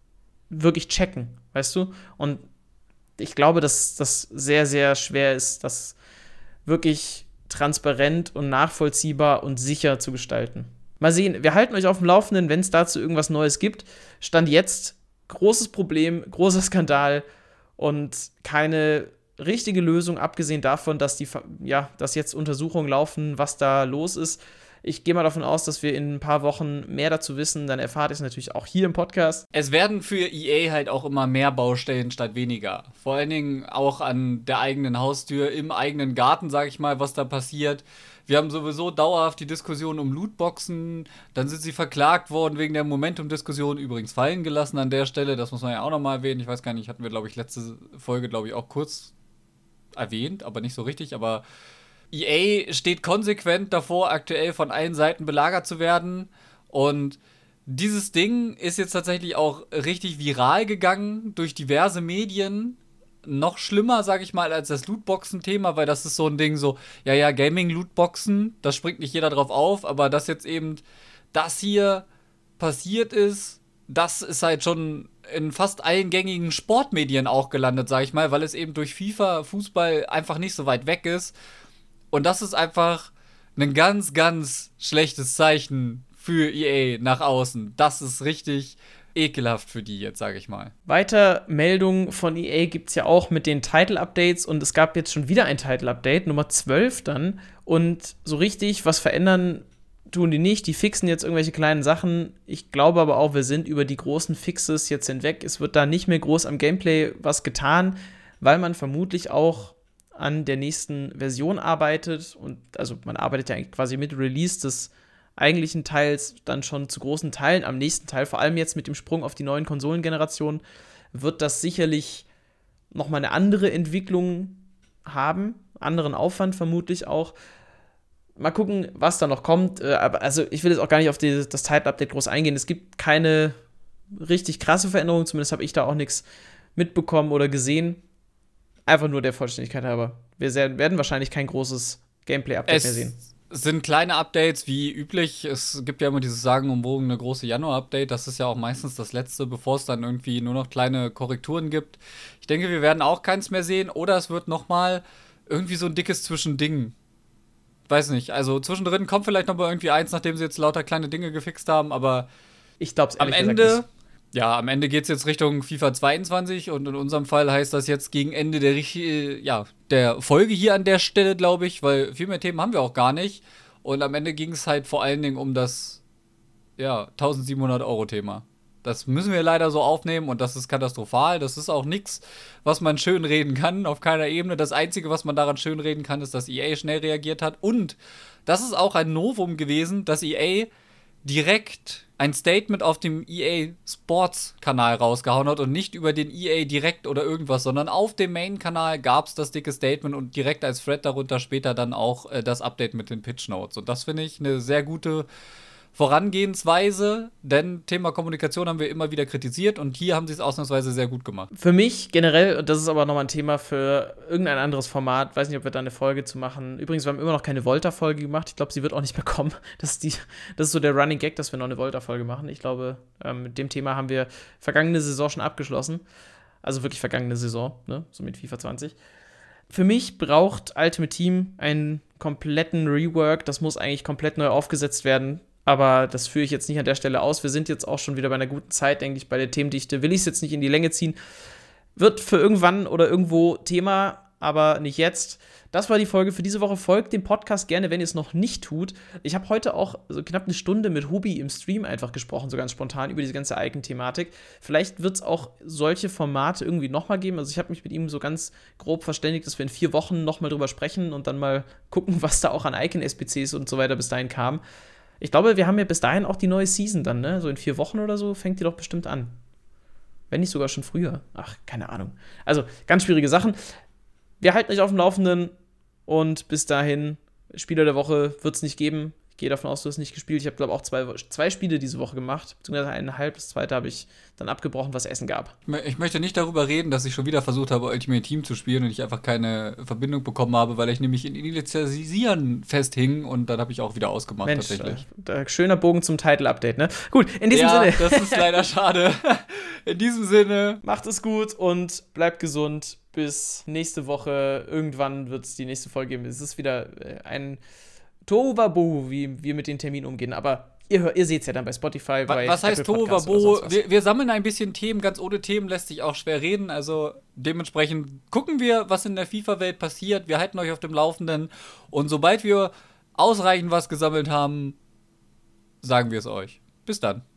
wirklich checken, weißt du? Und ich glaube, dass das sehr, sehr schwer ist, das wirklich transparent und nachvollziehbar und sicher zu gestalten. Mal sehen, wir halten euch auf dem Laufenden, wenn es dazu irgendwas Neues gibt. Stand jetzt großes Problem, großer Skandal und keine richtige Lösung, abgesehen davon, dass die ja, dass jetzt Untersuchungen laufen, was da los ist. Ich gehe mal davon aus, dass wir in ein paar Wochen mehr dazu wissen. Dann erfahrt ihr es natürlich auch hier im Podcast. Es werden für EA halt auch immer mehr Baustellen statt weniger. Vor allen Dingen auch an der eigenen Haustür, im eigenen Garten, sage ich mal, was da passiert. Wir haben sowieso dauerhaft die Diskussion um Lootboxen. Dann sind sie verklagt worden wegen der Momentum-Diskussion. Übrigens fallen gelassen an der Stelle. Das muss man ja auch nochmal erwähnen. Ich weiß gar nicht, hatten wir, glaube ich, letzte Folge, glaube ich, auch kurz erwähnt, aber nicht so richtig. Aber EA steht konsequent davor, aktuell von allen Seiten belagert zu werden. Und dieses Ding ist jetzt tatsächlich auch richtig viral gegangen durch diverse Medien. Noch schlimmer, sag ich mal, als das Lootboxen-Thema, weil das ist so ein Ding so, ja, ja, Gaming-Lootboxen, das springt nicht jeder drauf auf, aber dass jetzt eben das hier passiert ist, das ist halt schon in fast allen gängigen Sportmedien auch gelandet, sag ich mal, weil es eben durch FIFA, Fußball einfach nicht so weit weg ist und das ist einfach ein ganz, ganz schlechtes Zeichen für EA nach außen. Das ist richtig ekelhaft für die jetzt, sage ich mal. Weiter Meldungen von EA gibt es ja auch mit den Title-Updates und es gab jetzt schon wieder ein Title-Update, Nummer 12 dann. Und so richtig was verändern tun die nicht. Die fixen jetzt irgendwelche kleinen Sachen. Ich glaube aber auch, wir sind über die großen Fixes jetzt hinweg. Es wird da nicht mehr groß am Gameplay was getan, weil man vermutlich auch an der nächsten Version arbeitet und also man arbeitet ja quasi mit Release des eigentlichen Teils dann schon zu großen Teilen am nächsten Teil, vor allem jetzt mit dem Sprung auf die neuen Konsolengenerationen, wird das sicherlich nochmal eine andere Entwicklung haben, anderen Aufwand vermutlich auch. Mal gucken, was da noch kommt. Äh, aber also ich will jetzt auch gar nicht auf die, das Title-Update groß eingehen. Es gibt keine richtig krasse Veränderungen, zumindest habe ich da auch nichts mitbekommen oder gesehen. Einfach nur der Vollständigkeit halber. Wir werden wahrscheinlich kein großes Gameplay-Update mehr sehen. Es sind kleine Updates wie üblich. Es gibt ja immer dieses sagenumwogene große Januar-Update. Das ist ja auch meistens das letzte, bevor es dann irgendwie nur noch kleine Korrekturen gibt. Ich denke, wir werden auch keins mehr sehen. Oder es wird noch mal irgendwie so ein dickes Zwischending. Weiß nicht. Also zwischendrin kommt vielleicht noch mal irgendwie eins, nachdem sie jetzt lauter kleine Dinge gefixt haben. Aber ich glaube am Ende Ja, am Ende geht es jetzt Richtung FIFA 22 und in unserem Fall heißt das jetzt gegen Ende der, ja, der Folge hier an der Stelle, glaube ich, weil viel mehr Themen haben wir auch gar nicht. Und am Ende ging es halt vor allen Dingen um das ja, 1700 Euro Thema. Das müssen wir leider so aufnehmen und das ist katastrophal. Das ist auch nichts, was man schön reden kann, auf keiner Ebene. Das Einzige, was man daran schön reden kann, ist, dass EA schnell reagiert hat. Und das ist auch ein Novum gewesen, dass EA direkt ein Statement auf dem EA Sports Kanal rausgehauen hat und nicht über den EA direkt oder irgendwas, sondern auf dem Main Kanal gab es das dicke Statement und direkt als Thread darunter später dann auch äh, das Update mit den Pitch Notes. Und das finde ich eine sehr gute Vorangehensweise, denn Thema Kommunikation haben wir immer wieder kritisiert und hier haben sie es ausnahmsweise sehr gut gemacht. Für mich generell, und das ist aber nochmal ein Thema für irgendein anderes Format, weiß nicht, ob wir da eine Folge zu machen. Übrigens, wir haben immer noch keine Volta-Folge gemacht. Ich glaube, sie wird auch nicht mehr kommen. Das ist, die, das ist so der Running Gag, dass wir noch eine Volta-Folge machen. Ich glaube, ähm, mit dem Thema haben wir vergangene Saison schon abgeschlossen. Also wirklich vergangene Saison, ne? so mit FIFA 20 für mich braucht Ultimate Team einen kompletten Rework. Das muss eigentlich komplett neu aufgesetzt werden. Aber das führe ich jetzt nicht an der Stelle aus. Wir sind jetzt auch schon wieder bei einer guten Zeit, denke ich, bei der Themendichte. Will ich es jetzt nicht in die Länge ziehen. Wird für irgendwann oder irgendwo Thema, aber nicht jetzt. Das war die Folge für diese Woche. Folgt dem Podcast gerne, wenn ihr es noch nicht tut. Ich habe heute auch so knapp eine Stunde mit Hubi im Stream einfach gesprochen, so ganz spontan über diese ganze Icon-Thematik. Vielleicht wird es auch solche Formate irgendwie nochmal geben. Also ich habe mich mit ihm so ganz grob verständigt, dass wir in vier Wochen nochmal drüber sprechen und dann mal gucken, was da auch an Icon-SPCs und so weiter bis dahin kam. Ich glaube, wir haben ja bis dahin auch die neue Season dann, ne? So in vier Wochen oder so fängt die doch bestimmt an. Wenn nicht sogar schon früher. Ach, keine Ahnung. Also, ganz schwierige Sachen. Wir halten euch auf dem Laufenden und bis dahin, Spieler der Woche wird es nicht geben gehe davon aus, du hast nicht gespielt. Ich habe, glaube ich, auch zwei, zwei Spiele diese Woche gemacht, beziehungsweise eineinhalb. Das zweite habe ich dann abgebrochen, was Essen gab. Ich möchte nicht darüber reden, dass ich schon wieder versucht habe, Ultimate Team zu spielen und ich einfach keine Verbindung bekommen habe, weil ich nämlich in Initialisieren festhing und dann habe ich auch wieder ausgemacht Mensch, tatsächlich. Äh, schöner Bogen zum Title-Update, ne? Gut, in diesem ja, Sinne. das ist leider schade. In diesem Sinne. Macht es gut und bleibt gesund. Bis nächste Woche. Irgendwann wird es die nächste Folge geben. Es ist wieder äh, ein Tohuwabohu, wie wir mit den Terminen umgehen. Aber ihr, ihr seht es ja dann bei Spotify. Bei was heißt Tohuwabohu? Wir, wir sammeln ein bisschen Themen. Ganz ohne Themen lässt sich auch schwer reden. Also dementsprechend gucken wir, was in der FIFA-Welt passiert. Wir halten euch auf dem Laufenden. Und sobald wir ausreichend was gesammelt haben, sagen wir es euch. Bis dann.